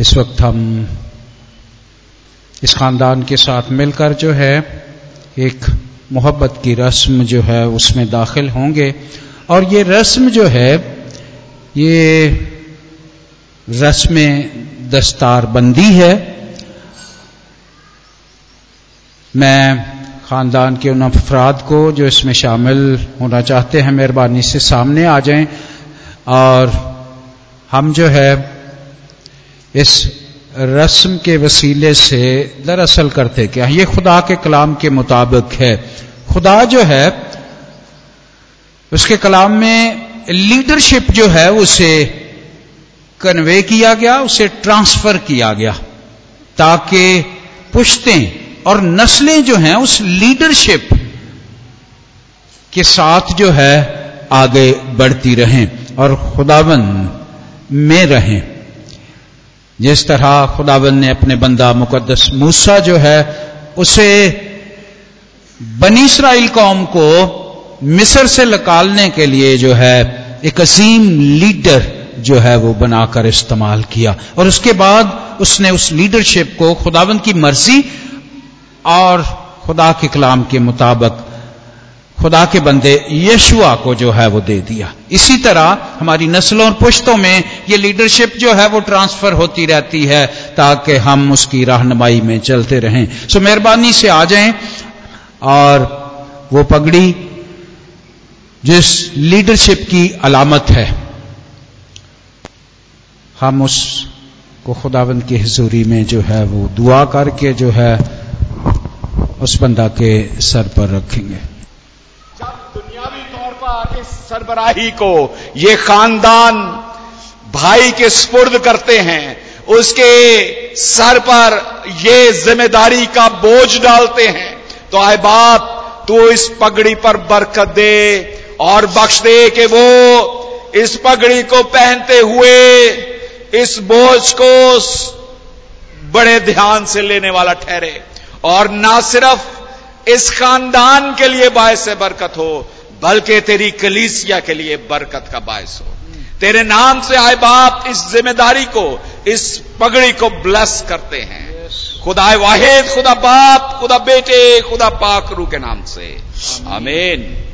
इस वक्त हम इस खानदान के साथ मिलकर जो है, एक मोहब्बत की रस्म जो है, उसमें दाखिल होंगे। और ये रस्म जो है, ये रस्म दस्तार बंदी है। मैं खानदान के उन अफराद को जो इसमें शामिल होना चाहते हैं, मेहरबानी से सामने आ जाएँ। और हम जो है इस रस्म के वसीले से दरअसल करते क्या? ये खुदा के कलाम के मुताबिक है। खुदा जो है, उसके कलाम में लीडरशिप जो है, उसे कन्वे किया गया, उसे ट्रांसफ़र किया गया, ताकि पुश्तें और नस्लें जो हैं, उस लीडरशिप के साथ जो है, आगे बढ़ती रहें और खुदावन में रहें। जिस तरह खुदावन ने अपने बंदा मुकदस मूसा जो है, उसे बनी इसराइल कौम को मिस्र से निकालने के लिए जो है, एक अजीम लीडर जो है वो बनाकर इस्तेमाल किया। और उसके बाद उसने उस लीडरशिप को खुदावन की मर्ज़ी और खुदा के कलाम के मुताबिक खुदा के बंदे, यशुआ को जो है वो दे दिया। इसी तरह हमारी नस्लों और पुश्तों में ये लीडरशिप जो है वो ट्रांसफ़र होती रहती है, ताकि हम उसकी रहनमाई में चलते रहें। सो मेहरबानी से आ जाएँ, और वो पगड़ी जिस लीडरशिप की अलामत है, हम उसको खुदाबंद की हजूरी में जो है वो दुआ करके जो है उस बंदा के सर पर रखेंगे। जब दुनियावी तौर पर इस सरबराही को ये खानदान भाई के स्पुर्द करते हैं, उसके सर पर ये ज़िम्मेदारी का बोझ डालते हैं तो आए बाप, तू इस पगड़ी पर बरकत दे और बख्श दे कि वो इस पगड़ी को पहनते हुए इस बोझ को बड़े ध्यान से लेने वाला ठहरे। और ना सिर्फ़ इस खानदान के लिए बायस बरकत हो बल्कि तेरी कलीसिया के लिए बरकत का बायस हो। तेरे नाम से आए बाप इस ज़िम्मेदारी को इस पगड़ी को ब्लस करते हैं। खुदा वाहिद खुदा बाप खुदा बेटे खुदा पाखरू के नाम से। आमीन।